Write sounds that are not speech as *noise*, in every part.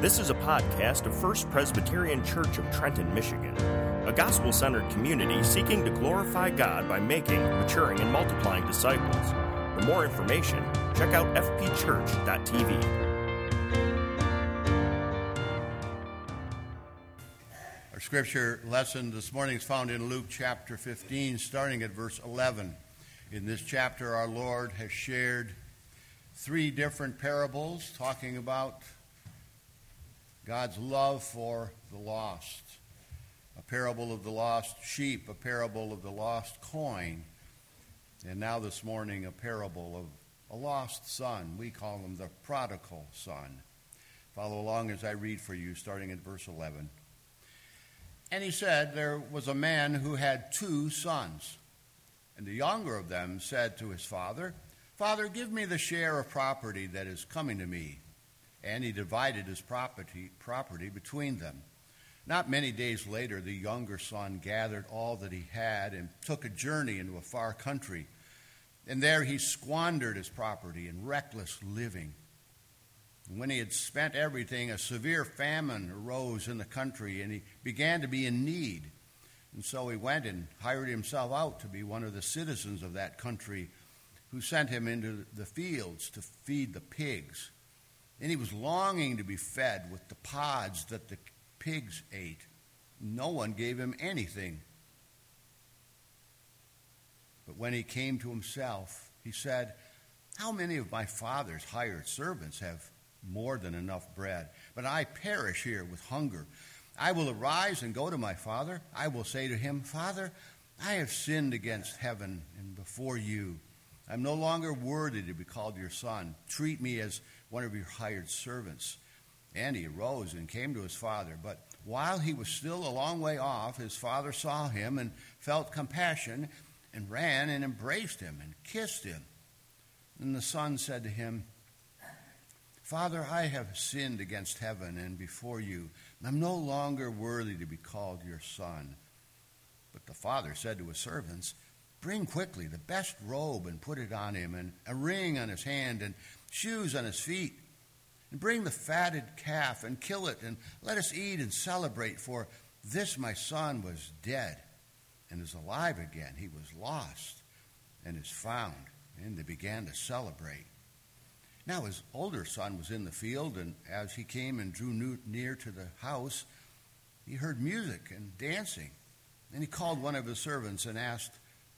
This is a podcast of First Presbyterian Church of Trenton, Michigan, a gospel centered community seeking to glorify God by making, maturing, and multiplying disciples. For more information, check out fpchurch.tv. Our scripture lesson this morning is found in Luke chapter 15, starting at verse 11. In this chapter, our Lord has shared three different parables talking about God's love for the lost. A parable of the lost sheep, a parable of the lost coin, and now this morning a parable of a lost son. We call him the prodigal son. Follow along as I read for you, starting at verse 11. And he said, There was a man who had two sons. And the younger of them said to his father, Father, give me the share of property that is coming to me and he divided his property, property between them. Not many days later, the younger son gathered all that he had and took a journey into a far country. And there he squandered his property in reckless living. And when he had spent everything, a severe famine arose in the country, and he began to be in need. And so he went and hired himself out to be one of the citizens of that country, who sent him into the fields to feed the pigs. And he was longing to be fed with the pods that the pigs ate. No one gave him anything. But when he came to himself, he said, How many of my father's hired servants have more than enough bread? But I perish here with hunger. I will arise and go to my father. I will say to him, Father, I have sinned against heaven and before you. I'm no longer worthy to be called your son. Treat me as one of your hired servants. And he arose and came to his father. But while he was still a long way off, his father saw him and felt compassion and ran and embraced him and kissed him. And the son said to him, Father, I have sinned against heaven and before you. I'm no longer worthy to be called your son. But the father said to his servants, Bring quickly the best robe and put it on him, and a ring on his hand, and shoes on his feet. And bring the fatted calf and kill it, and let us eat and celebrate. For this my son was dead and is alive again. He was lost and is found. And they began to celebrate. Now his older son was in the field, and as he came and drew near to the house, he heard music and dancing. And he called one of his servants and asked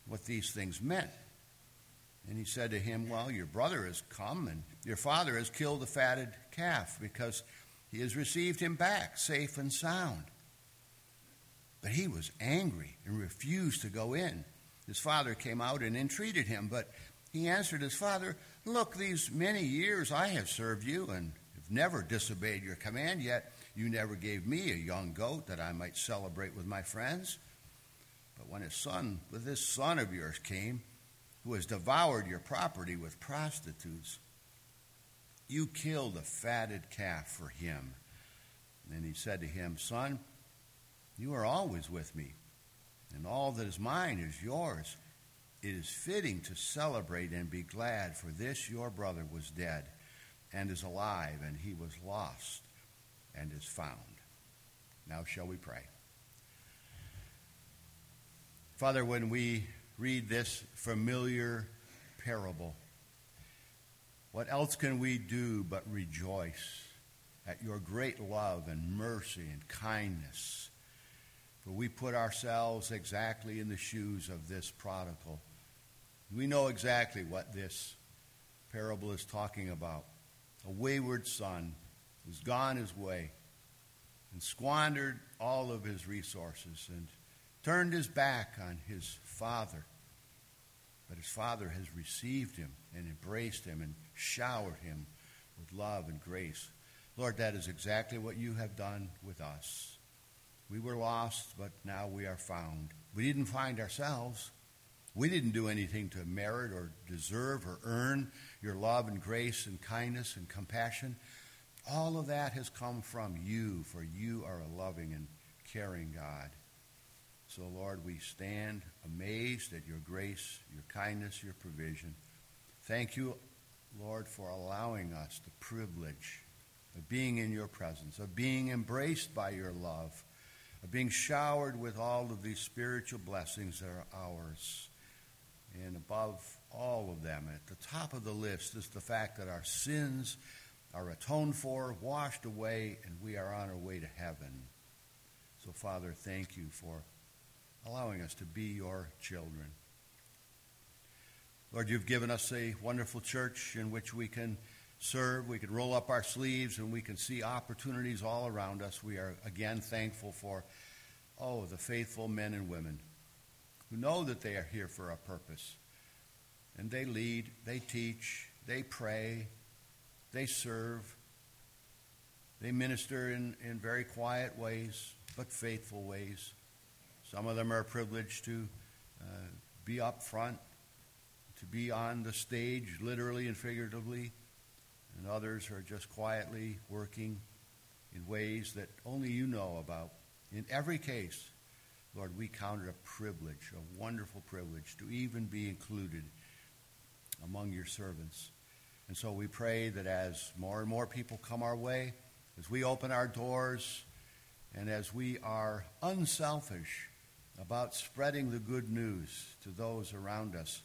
what these things meant. And he said to him, Well, your brother has come, and your father has killed the fatted calf because he has received him back safe and sound. But he was angry and refused to go in. His father came out and entreated him, but he answered his father, Look, these many years I have served you and have never disobeyed your command, yet you never gave me a young goat that I might celebrate with my friends. But when his son, with this son of yours came, who has devoured your property with prostitutes. You killed a fatted calf for him. And he said to him, Son, you are always with me, and all that is mine is yours. It is fitting to celebrate and be glad, for this your brother was dead and is alive, and he was lost and is found. Now shall we pray. Father, when we read this familiar parable, what else can we do but rejoice at your great love and mercy and kindness? For we put ourselves exactly in the shoes of this prodigal. We know exactly what this parable is talking about. A wayward son who's gone his way and squandered all of his resources and turned his back on his father. But his father has received him and embraced him and showered him with love and grace. Lord, that is exactly what you have done with us. We were lost, but now we are found. We didn't find ourselves. We didn't do anything to merit or deserve or earn your love and grace and kindness and compassion. All of that has come from you, for you are a loving and caring God. So, Lord, we stand amazed at your grace, your kindness, your provision. Thank you, Lord, for allowing us the privilege of being in your presence, of being embraced by your love, of being showered with all of these spiritual blessings that are ours. And above all of them, at the top of the list, is the fact that our sins are atoned for, washed away, and we are on our way to heaven. So, Father, thank you for allowing us to be your children. Lord, you've given us a wonderful church in which we can serve, we can roll up our sleeves, and we can see opportunities all around us. We are again thankful for, oh, the faithful men and women who know that they are here for a purpose. And they lead, they teach, they pray, they serve, they minister in, in very quiet ways, but faithful ways. Some of them are privileged to uh, be up front to be on the stage, literally and figuratively, and others are just quietly working in ways that only you know about. In every case, Lord, we count it a privilege, a wonderful privilege, to even be included among your servants. And so we pray that as more and more people come our way, as we open our doors, and as we are unselfish about spreading the good news to those around us,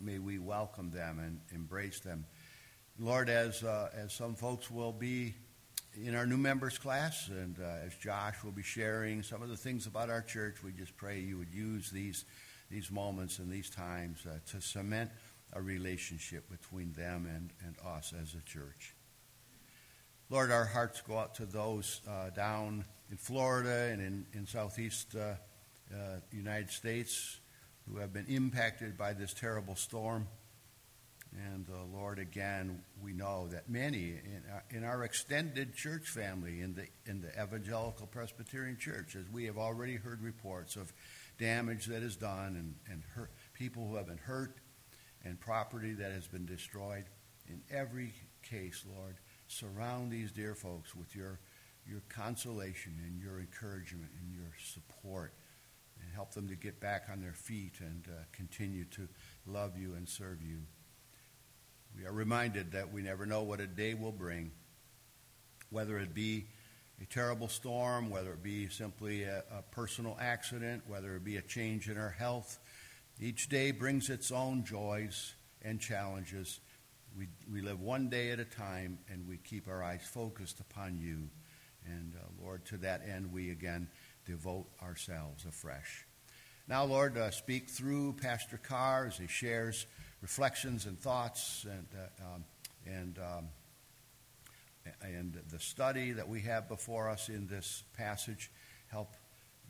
may we welcome them and embrace them. Lord, as, uh, as some folks will be in our new members class, and uh, as Josh will be sharing some of the things about our church, we just pray you would use these, these moments and these times uh, to cement a relationship between them and, and us as a church. Lord, our hearts go out to those uh, down in Florida and in, in southeast uh, uh, United States who have been impacted by this terrible storm. And uh, Lord, again, we know that many in our, in our, extended church family, in the, in the Evangelical Presbyterian Church, as we have already heard reports of damage that is done and, and hurt, people who have been hurt and property that has been destroyed. In every case, Lord, surround these dear folks with your, your consolation and your encouragement and your support and help them to get back on their feet and uh, continue to love you and serve you. We are reminded that we never know what a day will bring, whether it be a terrible storm, whether it be simply a, a personal accident, whether it be a change in our health. Each day brings its own joys and challenges. We, we live one day at a time and we keep our eyes focused upon you. And uh, Lord, to that end, we again devote ourselves afresh. Now, Lord, uh, speak through Pastor Carr as he shares reflections and thoughts and, uh, um, and, um, and the study that we have before us in this passage. Help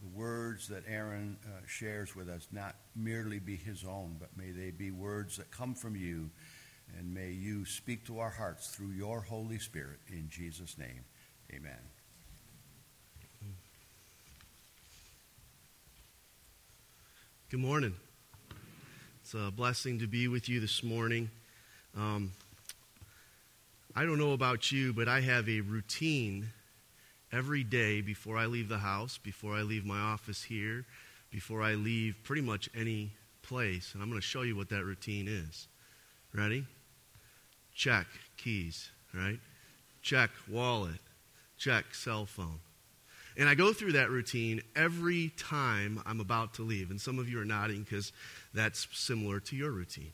the words that Aaron uh, shares with us not merely be his own, but may they be words that come from you. And may you speak to our hearts through your Holy Spirit. In Jesus' name, amen. Good morning. It's a blessing to be with you this morning. Um, I don't know about you, but I have a routine every day before I leave the house, before I leave my office here, before I leave pretty much any place. And I'm going to show you what that routine is. Ready? Check keys, right? Check wallet. Check cell phone. And I go through that routine every time I'm about to leave. And some of you are nodding because that's similar to your routine.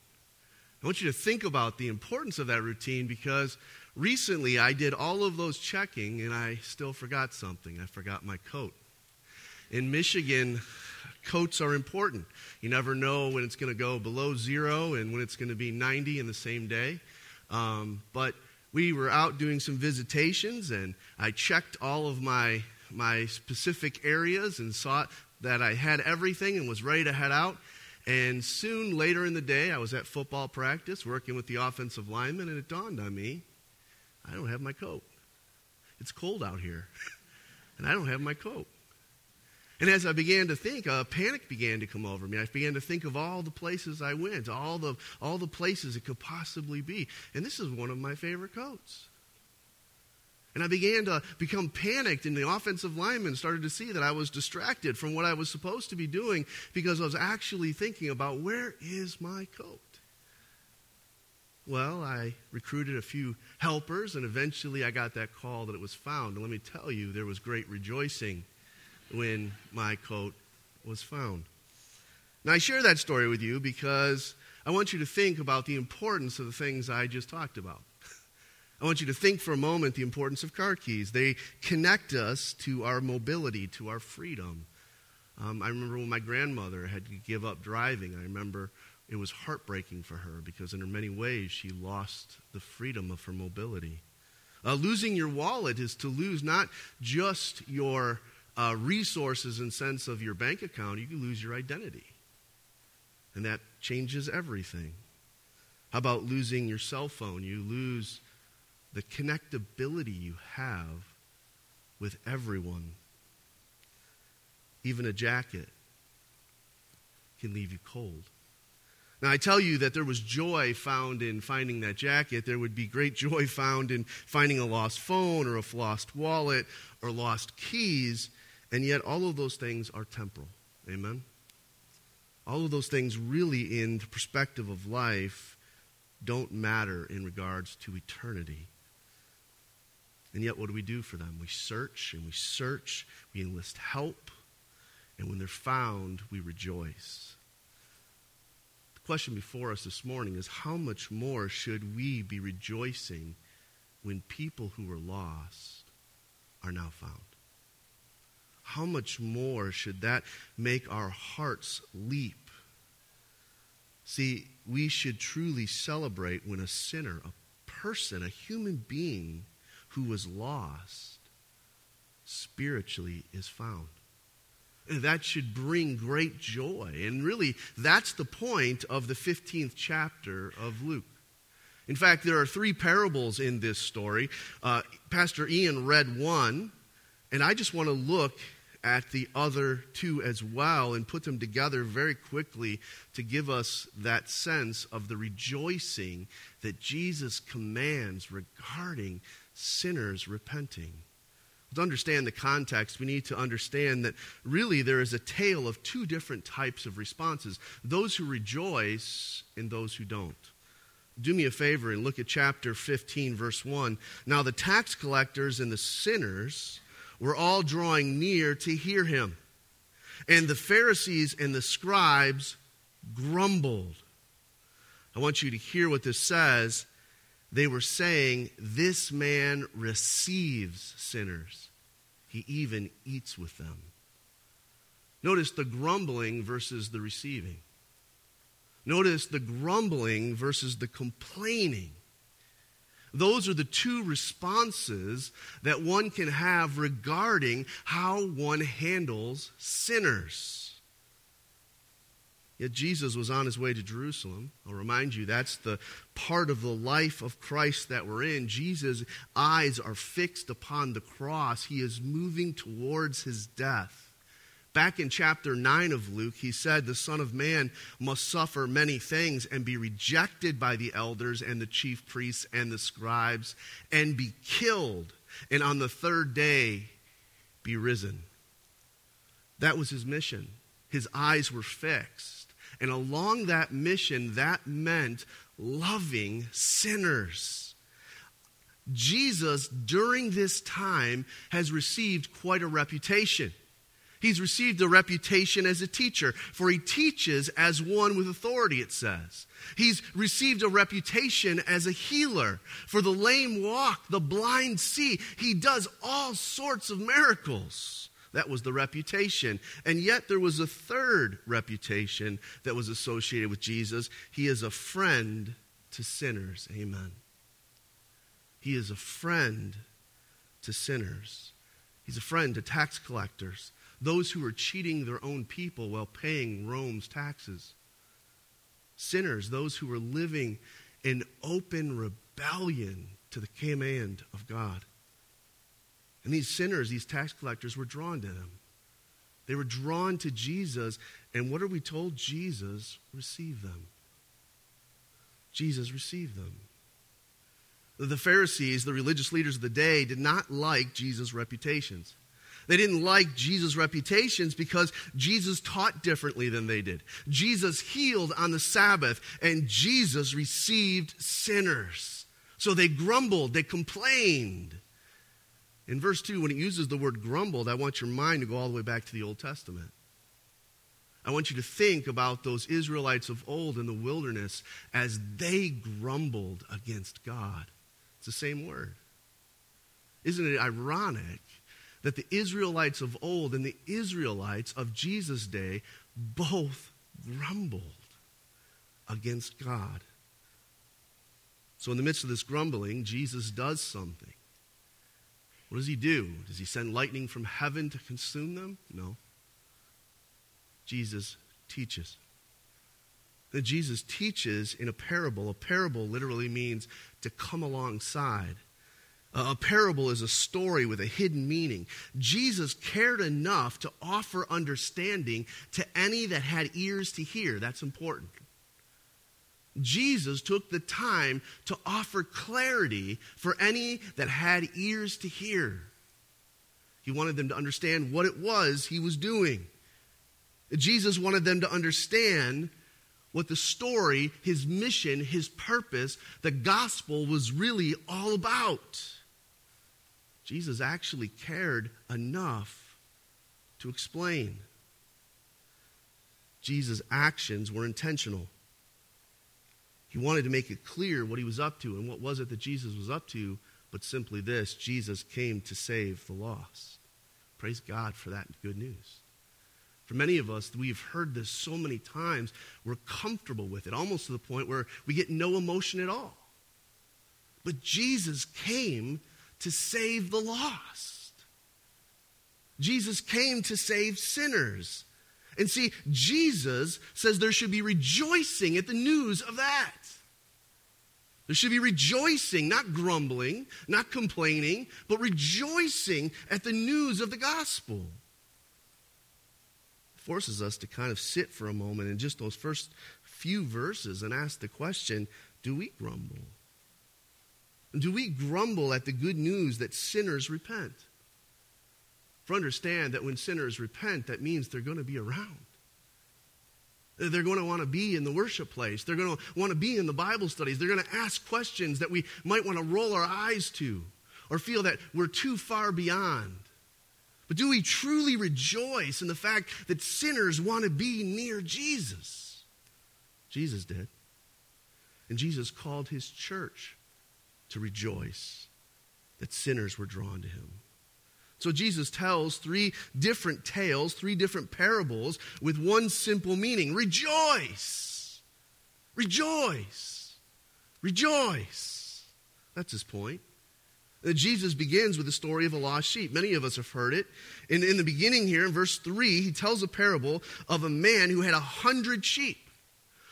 I want you to think about the importance of that routine because recently I did all of those checking and I still forgot something. I forgot my coat. In Michigan, coats are important. You never know when it's going to go below zero and when it's going to be 90 in the same day. Um, but we were out doing some visitations and I checked all of my my specific areas and saw that I had everything and was ready to head out. And soon later in the day, I was at football practice working with the offensive lineman, and it dawned on me I don't have my coat. It's cold out here, *laughs* and I don't have my coat. And as I began to think, a panic began to come over me. I began to think of all the places I went, all the, all the places it could possibly be. And this is one of my favorite coats. And I began to become panicked, and the offensive lineman started to see that I was distracted from what I was supposed to be doing because I was actually thinking about where is my coat? well, I recruited a few helpers, and eventually I got that call that it was found. And let me tell you, there was great rejoicing when my coat was found. Now, I share that story with you because I want you to think about the importance of the things I just talked about. I want you to think for a moment the importance of car keys. They connect us to our mobility, to our freedom. Um, I remember when my grandmother had to give up driving, I remember it was heartbreaking for her because, in many ways, she lost the freedom of her mobility. Uh, losing your wallet is to lose not just your uh, resources and sense of your bank account, you can lose your identity. And that changes everything. How about losing your cell phone? You lose the connectability you have with everyone. Even a jacket can leave you cold. Now, I tell you that there was joy found in finding that jacket. There would be great joy *laughs* found in finding a lost phone or a lost wallet or lost keys. And yet, all of those things are temporal. Amen? All of those things, really, in the perspective of life, don't matter in regards to eternity. And yet, what do we do for them? We search and we search, we enlist help, and when they're found, we rejoice The question before us this morning is how much more should we be rejoicing when people who were lost are now found? How much more should that make our hearts leap? See, we should truly celebrate when a sinner, a person, a human being who was lost, spiritually is found that should bring great joy. And really, that's the point of the 15th chapter of Luke. In fact, there are three parables in this story. Uh, Pastor Ian read one, and I just want to look at the other two as well and put them together very quickly to give us that sense of the rejoicing that Jesus commands regarding sinners repenting. To understand the context, we need to understand that really there is a tale of two different types of responses those who rejoice and those who don't. Do me a favor and look at chapter 15, verse 1. Now, the tax collectors and the sinners were all drawing near to hear him. And the Pharisees and the scribes grumbled. I want you to hear what this says they were saying, This man receives sinners, he even eats with them. Notice the grumbling versus the receiving. Notice the grumbling versus the complaining. Those are the two responses that one can have regarding how one handles sinners. Yet Jesus was on his way to Jerusalem. I'll remind you, that's the part of the life of Christ that we're in. Jesus' eyes are fixed upon the cross, he is moving towards his death. Back in chapter 9 of Luke, he said, The Son of Man must suffer many things and be rejected by the elders and the chief priests and the scribes and be killed, and on the third day be risen. That was his mission. His eyes were fixed. And along that mission, that meant loving sinners. Jesus, during this time, has received quite a reputation. He's received a reputation as a teacher, for he teaches as one with authority, it says. He's received a reputation as a healer, for the lame walk, the blind see. He does all sorts of miracles. That was the reputation. And yet there was a third reputation that was associated with Jesus. He is a friend to sinners. Amen. He is a friend to sinners. He's a friend to tax collectors, those who are cheating their own people while paying Rome's taxes. Sinners, those who are living in open rebellion to the command of God. And these sinners, these tax collectors, were drawn to him. They were drawn to Jesus. And what are we told? Jesus received them. Jesus received them. The Pharisees, the religious leaders of the day, did not like Jesus' reputations. They didn't like Jesus' reputations because Jesus taught differently than they did. Jesus healed on the Sabbath, and Jesus received sinners. So they grumbled, they complained. In verse 2, when it uses the word grumbled, I want your mind to go all the way back to the Old Testament. I want you to think about those Israelites of old in the wilderness as they grumbled against God. It's the same word. Isn't it ironic that the Israelites of old and the Israelites of Jesus' day both grumbled against God? So, in the midst of this grumbling, Jesus does something. What does he do? Does he send lightning from heaven to consume them? No. Jesus teaches. That Jesus teaches in a parable. A parable literally means to come alongside. A parable is a story with a hidden meaning. Jesus cared enough to offer understanding to any that had ears to hear. That's important. Jesus took the time to offer clarity for any that had ears to hear. He wanted them to understand what it was he was doing. Jesus wanted them to understand what the story, his mission, his purpose, the gospel was really all about. Jesus actually cared enough to explain. Jesus' actions were intentional. He wanted to make it clear what he was up to. And what was it that Jesus was up to? But simply this Jesus came to save the lost. Praise God for that good news. For many of us, we've heard this so many times, we're comfortable with it, almost to the point where we get no emotion at all. But Jesus came to save the lost. Jesus came to save sinners. And see, Jesus says there should be rejoicing at the news of that. There should be rejoicing, not grumbling, not complaining, but rejoicing at the news of the gospel forces us to kind of sit for a moment in just those first few verses and ask the question do we grumble? Do we grumble at the good news that sinners repent? For understand that when sinners repent, that means they're going to be around. They're going to want to be in the worship place. They're going to want to be in the Bible studies. They're going to ask questions that we might want to roll our eyes to or feel that we're too far beyond. But do we truly rejoice in the fact that sinners want to be near Jesus? Jesus did. And Jesus called his church to rejoice that sinners were drawn to him. So Jesus tells three different tales, three different parables with one simple meaning rejoice. Rejoice. Rejoice. That's his point. Uh, Jesus begins with the story of a lost sheep. Many of us have heard it. In, in the beginning here, in verse 3, he tells a parable of a man who had a hundred sheep.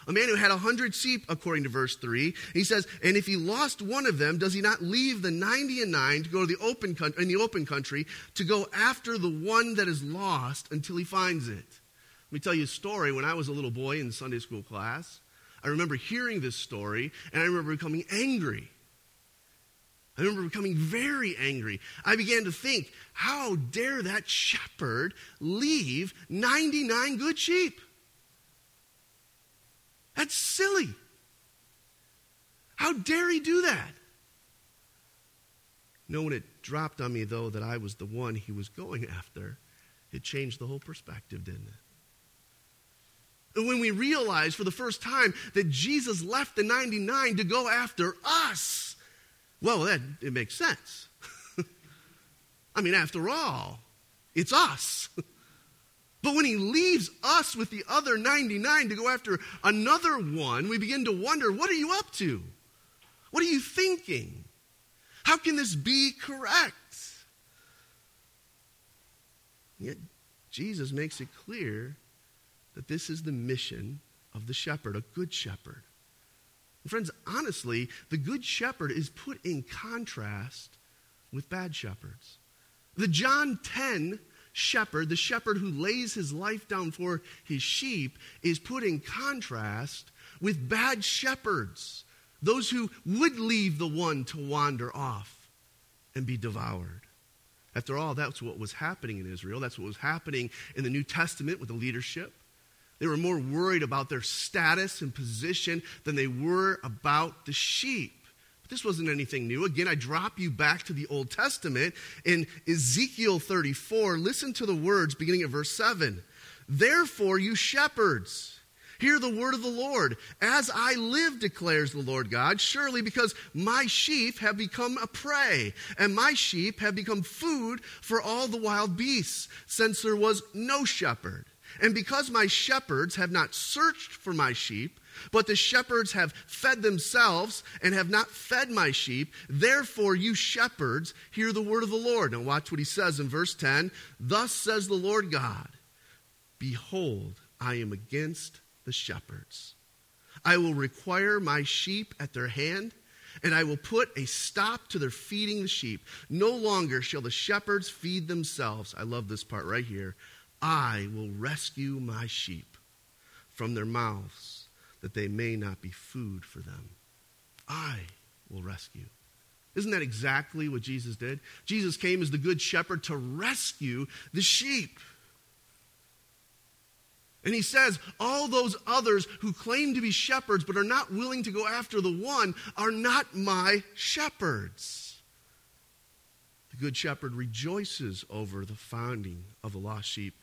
A man who had a hundred sheep, according to verse 3. He says, And if he lost one of them, does he not leave the 90 and 9 to go to the open in the open country to go after the one that is lost until he finds it? Let me tell you a story. When I was a little boy in Sunday school class, I remember hearing this story, and I remember becoming angry I remember becoming very angry. I began to think, how dare that shepherd leave 99 good sheep? That's silly. How dare he do that? Know, when it dropped on me, though, that I was the one he was going after, it changed the whole perspective, didn't it? And when we realized for the first time that Jesus left the 99 to go after us, well, that it makes sense. *laughs* I mean, after all, it's us. *laughs* but when he leaves us with the other 99 to go after another one, we begin to wonder what are you up to? What are you thinking? How can this be correct? Yet Jesus makes it clear that this is the mission of the shepherd, a good shepherd. Friends, honestly, the good shepherd is put in contrast with bad shepherds. The John 10 shepherd, the shepherd who lays his life down for his sheep, is put in contrast with bad shepherds, those who would leave the one to wander off and be devoured. After all, that's what was happening in Israel. That's what was happening in the New Testament with the leadership. They were more worried about their status and position than they were about the sheep. This wasn't anything new. Again, I drop you back to the Old Testament. In Ezekiel 34, listen to the words beginning at verse 7. Therefore, you shepherds, Hear the word of the Lord. As I live, declares the Lord God, surely because my sheep have become a prey, and my sheep have become food for all the wild beasts, since there was no shepherd. And because my shepherds have not searched for my sheep, but the shepherds have fed themselves and have not fed my sheep, therefore, you shepherds, hear the word of the Lord. Now, watch what he says in verse 10 Thus says the Lord God, Behold, I am against the shepherds. I will require my sheep at their hand, and I will put a stop to their feeding the sheep. No longer shall the shepherds feed themselves. I love this part right here. I will rescue my sheep from their mouths, that they may not be food for them. I will rescue. Isn't that exactly what Jesus did? Jesus came as the good shepherd to rescue the sheep. And he says, all those others who claim to be shepherds but are not willing to go after the one are not my shepherds. The good shepherd rejoices over the finding of the lost sheep.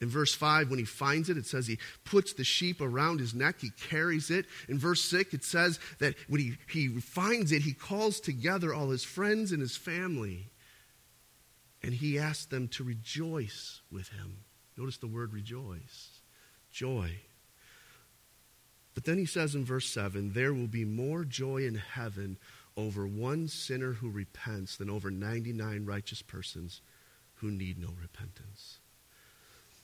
In verse 5, when he finds it, it says he puts the sheep around his neck, he carries it. In verse 6, it says that when he, he finds it, he calls together all his friends and his family, and he asks them to rejoice with him. Notice the word rejoice joy. But then he says in verse 7 there will be more joy in heaven over one sinner who repents than over 99 righteous persons who need no repentance.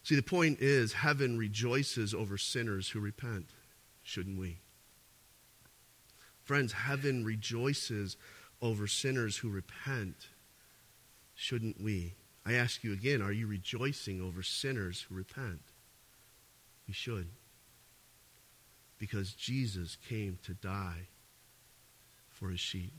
See, the point is, heaven rejoices over sinners who repent, shouldn't we? Friends, heaven rejoices over sinners who repent, shouldn't we? I ask you again, are you rejoicing over sinners who repent? We should. Because Jesus came to die for his sheep.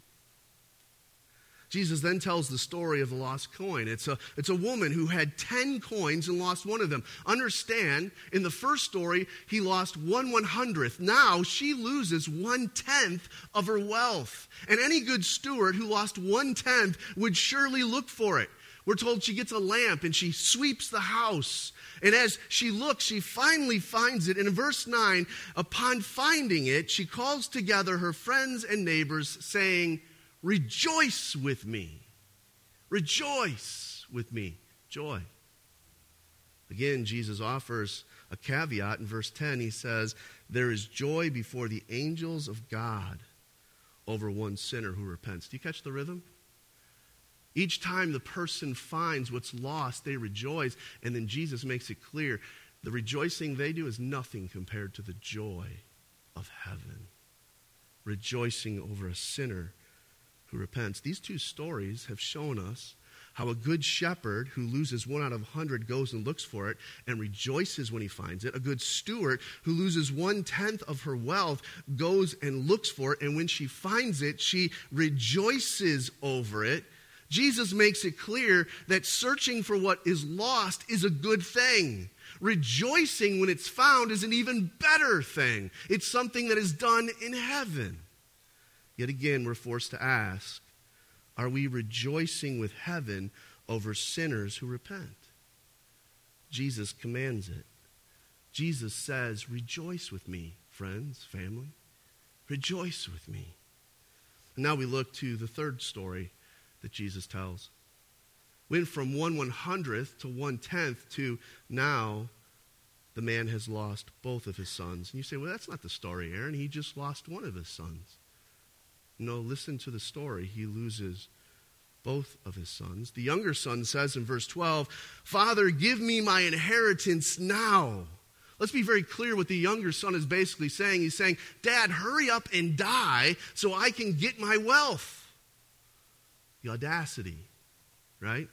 Jesus then tells the story of the lost coin. It's a, it's a woman who had 10 coins and lost one of them. Understand, in the first story, he lost one one hundredth. Now she loses one tenth of her wealth. And any good steward who lost one tenth would surely look for it. We're told she gets a lamp and she sweeps the house. And as she looks, she finally finds it. And in verse 9, upon finding it, she calls together her friends and neighbors, saying, Rejoice with me. Rejoice with me. Joy. Again, Jesus offers a caveat in verse 10. He says, There is joy before the angels of God over one sinner who repents. Do you catch the rhythm? Each time the person finds what's lost, they rejoice. And then Jesus makes it clear the rejoicing they do is nothing compared to the joy of heaven. Rejoicing over a sinner who repents. These two stories have shown us how a good shepherd who loses one out of a hundred goes and looks for it and rejoices when he finds it. A good steward who loses one tenth of her wealth goes and looks for it, and when she finds it, she rejoices over it Jesus makes it clear that searching for what is lost is a good thing. Rejoicing when it's found is an even better thing. It's something that is done in heaven. Yet again, we're forced to ask are we rejoicing with heaven over sinners who repent? Jesus commands it. Jesus says, Rejoice with me, friends, family. Rejoice with me. And now we look to the third story that Jesus tells. Went from one one hundredth to one tenth to now the man has lost both of his sons. And you say, well, that's not the story, Aaron. He just lost one of his sons. No, listen to the story. He loses both of his sons. The younger son says in verse 12, Father, give me my inheritance now. Let's be very clear what the younger son is basically saying. He's saying, Dad, hurry up and die so I can get my wealth. The audacity, right?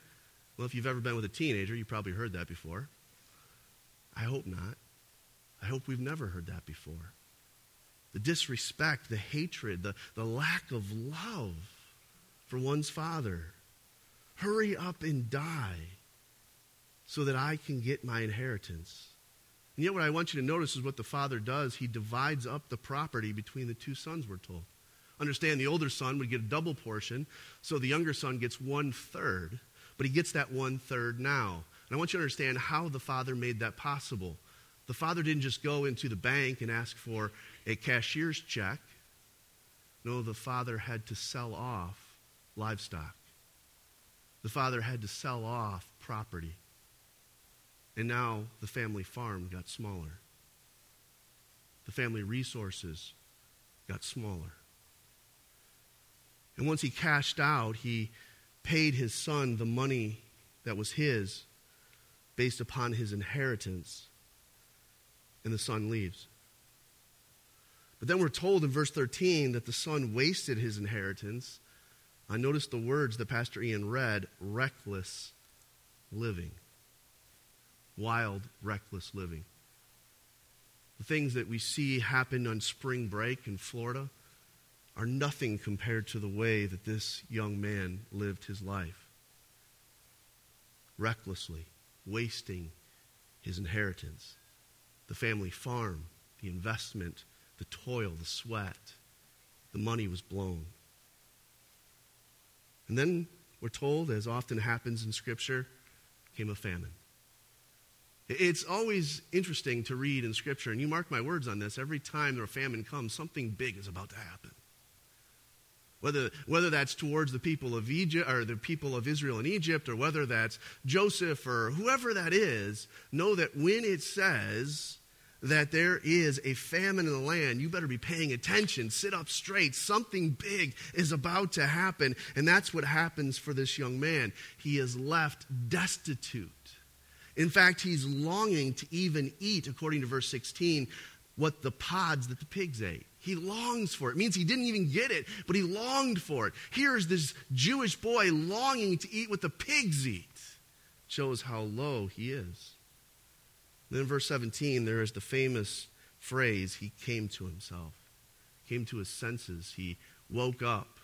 Well, if you've ever been with a teenager, you probably heard that before. I hope not. I hope we've never heard that before. The disrespect, the hatred, the, the lack of love for one's father. Hurry up and die so that I can get my inheritance. And yet, what I want you to notice is what the father does. He divides up the property between the two sons, we're told. Understand the older son would get a double portion, so the younger son gets one third, but he gets that one third now. And I want you to understand how the father made that possible. The father didn't just go into the bank and ask for a cashier's check. No, the father had to sell off livestock. The father had to sell off property. And now the family farm got smaller. The family resources got smaller. And once he cashed out, he paid his son the money that was his based upon his inheritance. And the son leaves. But then we're told in verse 13 that the son wasted his inheritance. I noticed the words that Pastor Ian read reckless living. Wild, reckless living. The things that we see happen on spring break in Florida are nothing compared to the way that this young man lived his life. Recklessly, wasting his inheritance, the family farm, the investment, the toil, the sweat, the money was blown. And then we're told, as often happens in Scripture, came a famine. It's always interesting to read in Scripture, and you mark my words on this. Every time a famine comes, something big is about to happen. Whether, whether that's towards the people of Egypt or the people of Israel in Egypt, or whether that's Joseph or whoever that is, know that when it says that there is a famine in the land, you better be paying attention. Sit up straight. Something big is about to happen. And that's what happens for this young man. He is left destitute. In fact, he's longing to even eat, according to verse 16, what the pods that the pigs ate. He longs for it. it. means he didn't even get it, but he longed for it. Here's this Jewish boy longing to eat what the pigs eat. Shows how low he is. Then in verse 17, there is the famous phrase, he came to himself, came to his senses, he woke up.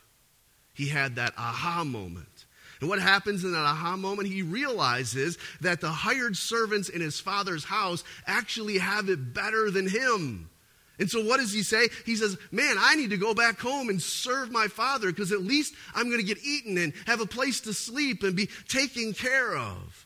He had that aha moment. And what happens in that aha moment? He realizes that the hired servants in his father's house actually have it better than him. And so, what does he say? He says, Man, I need to go back home and serve my father because at least I'm going to get eaten and have a place to sleep and be taken care of.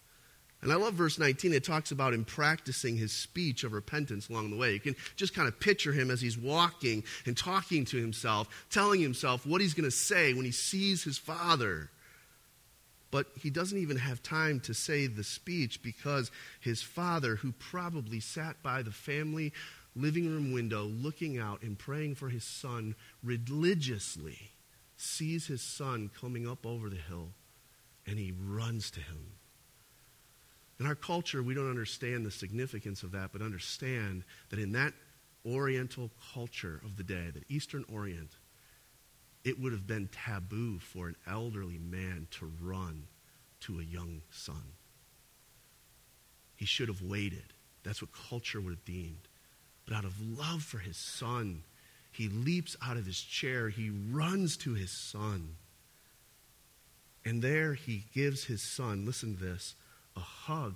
And I love verse 19. It talks about him practicing his speech of repentance along the way. You can just kind of picture him as he's walking and talking to himself, telling himself what he's going to say when he sees his father. But he doesn't even have time to say the speech because his father, who probably sat by the family living room window looking out and praying for his son religiously, sees his son coming up over the hill and he runs to him. In our culture, we don't understand the significance of that, but understand that in that Oriental culture of the day, that Eastern Orient, it would have been taboo for an elderly man to run to a young son. He should have waited. That's what culture would have deemed. But out of love for his son, he leaps out of his chair. He runs to his son. And there he gives his son, listen to this, a hug,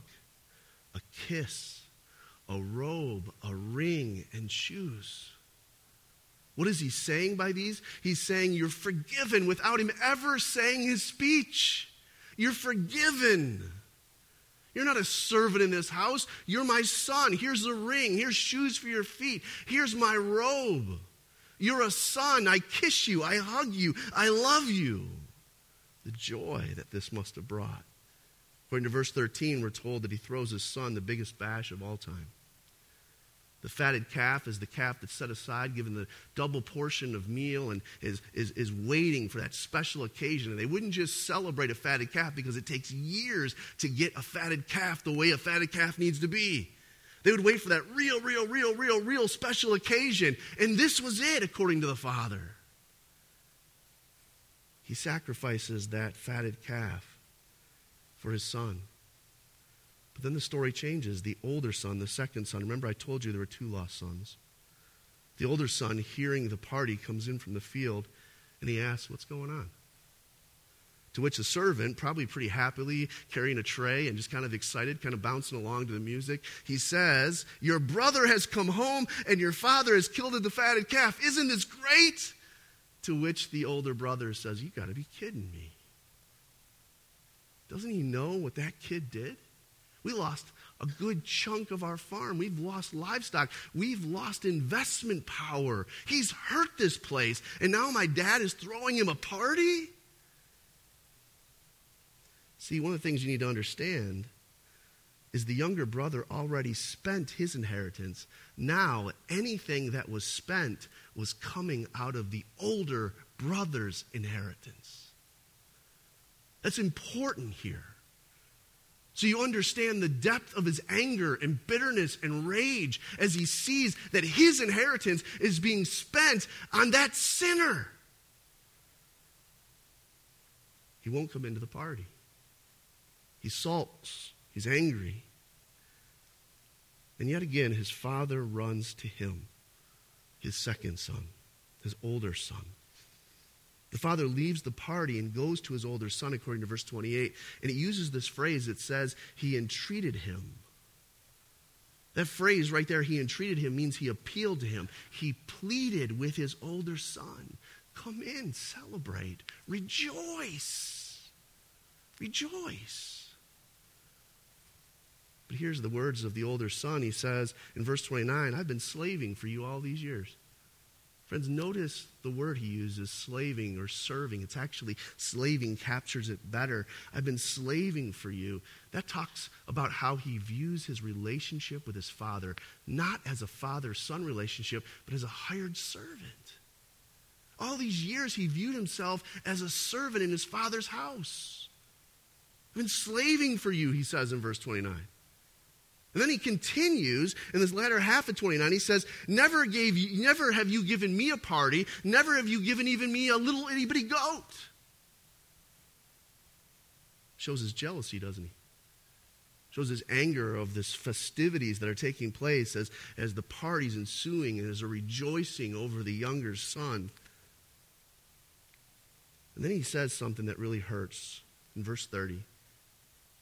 a kiss, a robe, a ring, and shoes. What is he saying by these? He's saying you're forgiven without him ever saying his speech. You're forgiven. You're not a servant in this house. You're my son. Here's a ring. Here's shoes for your feet. Here's my robe. You're a son. I kiss you. I hug you. I love you. The joy that this must have brought. According to verse 13, we're told that he throws his son the biggest bash of all time. The fatted calf is the calf that's set aside, given the double portion of meal, and is, is, is waiting for that special occasion. And they wouldn't just celebrate a fatted calf because it takes years to get a fatted calf the way a fatted calf needs to be. They would wait for that real, real, real, real, real special occasion. And this was it, according to the father. He sacrifices that fatted calf for his son. But then the story changes. The older son, the second son, remember I told you there were two lost sons. The older son, hearing the party, comes in from the field and he asks, What's going on? To which the servant, probably pretty happily carrying a tray and just kind of excited, kind of bouncing along to the music, he says, Your brother has come home and your father has killed the fatted calf. Isn't this great? To which the older brother says, You got to be kidding me. Doesn't he know what that kid did? We lost a good chunk of our farm. We've lost livestock. We've lost investment power. He's hurt this place. And now my dad is throwing him a party? See, one of the things you need to understand is the younger brother already spent his inheritance. Now, anything that was spent was coming out of the older brother's inheritance. That's important here. So you understand the depth of his anger and bitterness and rage as he sees that his inheritance is being spent on that sinner. He won't come into the party. He sulks. He's angry. And yet again, his father runs to him, his second son, his older son. The father leaves the party and goes to his older son, according to verse 28. And he uses this phrase that says, He entreated him. That phrase right there, he entreated him, means he appealed to him. He pleaded with his older son Come in, celebrate, rejoice, rejoice. But here's the words of the older son. He says in verse 29 I've been slaving for you all these years. Friends, notice the word he uses, slaving or serving. It's actually slaving captures it better. I've been slaving for you. That talks about how he views his relationship with his father, not as a father son relationship, but as a hired servant. All these years, he viewed himself as a servant in his father's house. I've been slaving for you, he says in verse 29. And then he continues in this latter half of 29. He says, Never gave you, never have you given me a party, never have you given even me a little itty bitty goat. Shows his jealousy, doesn't he? Shows his anger of this festivities that are taking place as, as the party's ensuing and as a rejoicing over the younger son. And then he says something that really hurts in verse 30.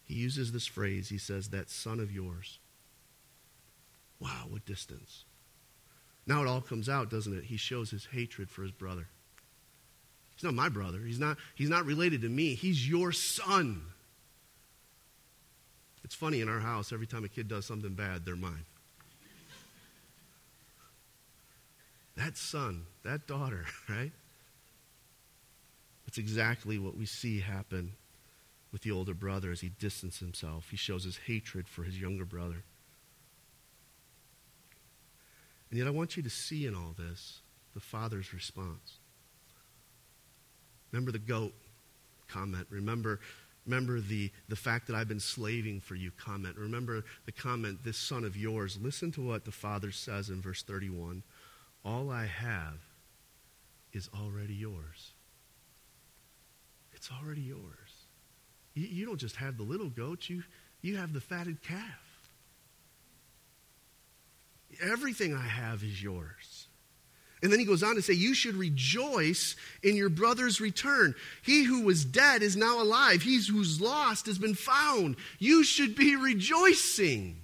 He uses this phrase. He says, That son of yours. Wow, what distance. Now it all comes out, doesn't it? He shows his hatred for his brother. He's not my brother. He's not, he's not related to me. He's your son. It's funny in our house, every time a kid does something bad, they're mine. That son, that daughter, *laughs* right? That's exactly what we see happen with the older brother as he distances himself. He shows his hatred for his younger brother. And yet, I want you to see in all this the father's response. Remember the goat comment. Remember, remember the, the fact that I've been slaving for you comment. Remember the comment, this son of yours. Listen to what the father says in verse 31 All I have is already yours. It's already yours. You, you don't just have the little goat, you, you have the fatted calf. Everything I have is yours. And then he goes on to say, You should rejoice in your brother's return. He who was dead is now alive. He who's lost has been found. You should be rejoicing.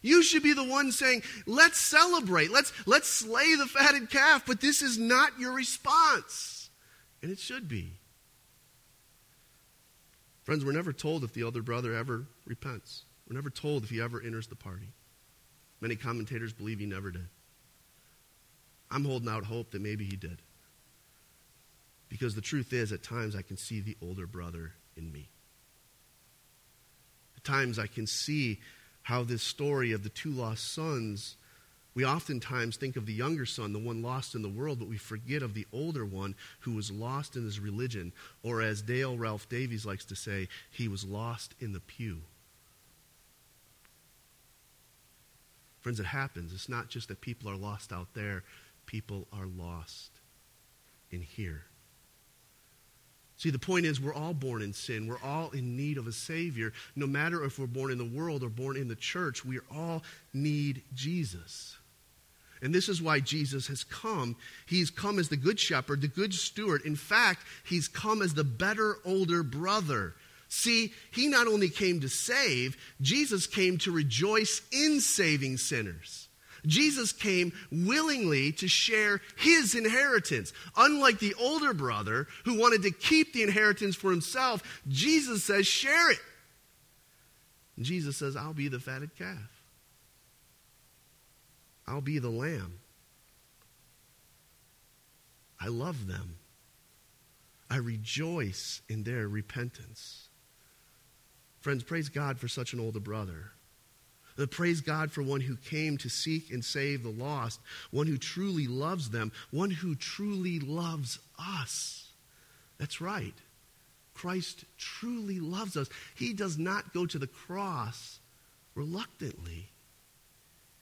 You should be the one saying, Let's celebrate. Let's, let's slay the fatted calf. But this is not your response. And it should be. Friends, we're never told if the elder brother ever repents. We're never told if he ever enters the party. Many commentators believe he never did. I'm holding out hope that maybe he did. Because the truth is, at times I can see the older brother in me. At times I can see how this story of the two lost sons we oftentimes think of the younger son, the one lost in the world, but we forget of the older one who was lost in his religion. Or as Dale Ralph Davis likes to say, he was lost in the pew. Friends, it happens. It's not just that people are lost out there, people are lost in here. See, the point is, we're all born in sin. We're all in need of a Savior. No matter if we're born in the world or born in the church, we all need Jesus. And this is why Jesus has come. He's come as the good shepherd, the good steward. In fact, he's come as the better older brother. See, he not only came to save, Jesus came to rejoice in saving sinners. Jesus came willingly to share his inheritance. Unlike the older brother who wanted to keep the inheritance for himself, Jesus says, share it. And Jesus says, I'll be the fatted calf. I'll be the lamb. I love them. I rejoice in their repentance. Friends, praise God for such an older brother. Uh, praise God for one who came to seek and save the lost, one who truly loves them, one who truly loves us. That's right. Christ truly loves us. He does not go to the cross reluctantly.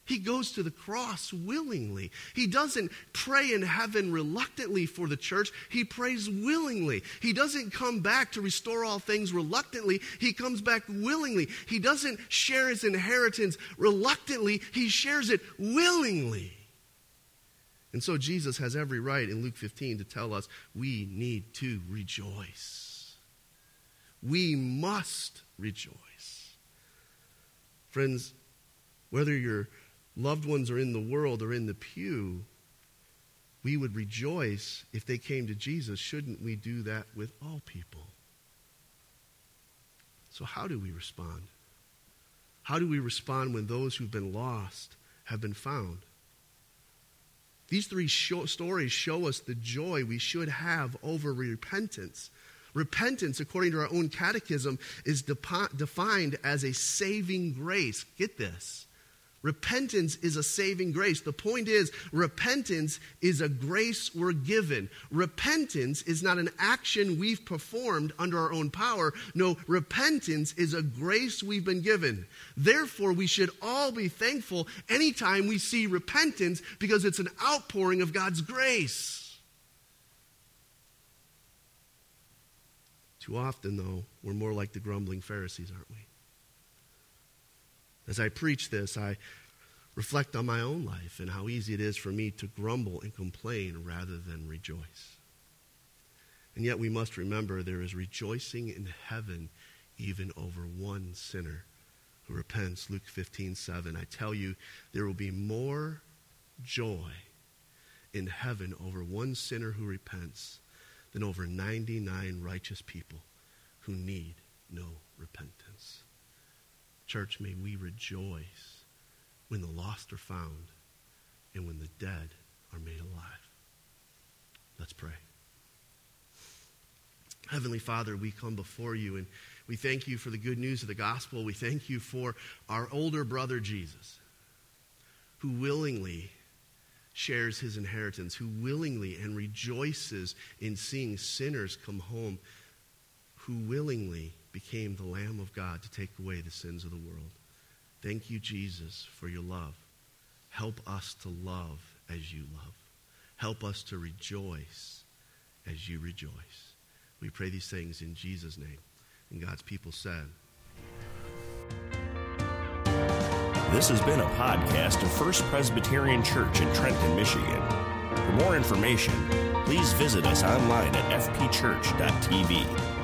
He goes to the cross willingly. He doesn't pray in heaven reluctantly for the church. He prays willingly. He doesn't come back to restore all things reluctantly. He comes back willingly. He doesn't share his inheritance reluctantly. He shares it willingly. And so Jesus has every right in Luke 15 to tell us we need to rejoice. We must rejoice. Friends, whether you're loved ones are in the world or in the pew, we would rejoice if they came to Jesus. Shouldn't we do that with all people? So, how do we respond? How do we respond when those who've been lost have been found? These three show, stories show us the joy we should have over repentance. Repentance, according to our own catechism, is defined as a saving grace. Get this Repentance is a saving grace. The point is, repentance is a grace we're given. Repentance is not an action we've performed under our own power. No, repentance is a grace we've been given. Therefore, we should all be thankful anytime we see repentance because it's an outpouring of God's grace. Too often, though, we're more like the grumbling Pharisees, aren't we? As I preach this, I reflect on my own life and how easy it is for me to grumble and complain rather than rejoice. And yet we must remember there is rejoicing in heaven even over one sinner who repents. Luke 15, 7. I tell you, there will be more joy in heaven over one sinner who repents than over 99 righteous people who need no repentance. Church, may we rejoice when the lost are found and when the dead are made alive. Let's pray. Heavenly Father, we come before you and we thank you for the good news of the gospel. We thank you for our older brother Jesus, who willingly shares his inheritance, who willingly and rejoices in seeing sinners come home, who willingly became the Lamb of God to take away the sins of the world. Thank you, Jesus, for your love. Help us to love as you love. Help us to rejoice as you rejoice. We pray these things in Jesus' name. And God's people said, This has been a podcast of First Presbyterian Church in Trenton, Michigan. For more information, please visit us online at fpchurch.tv.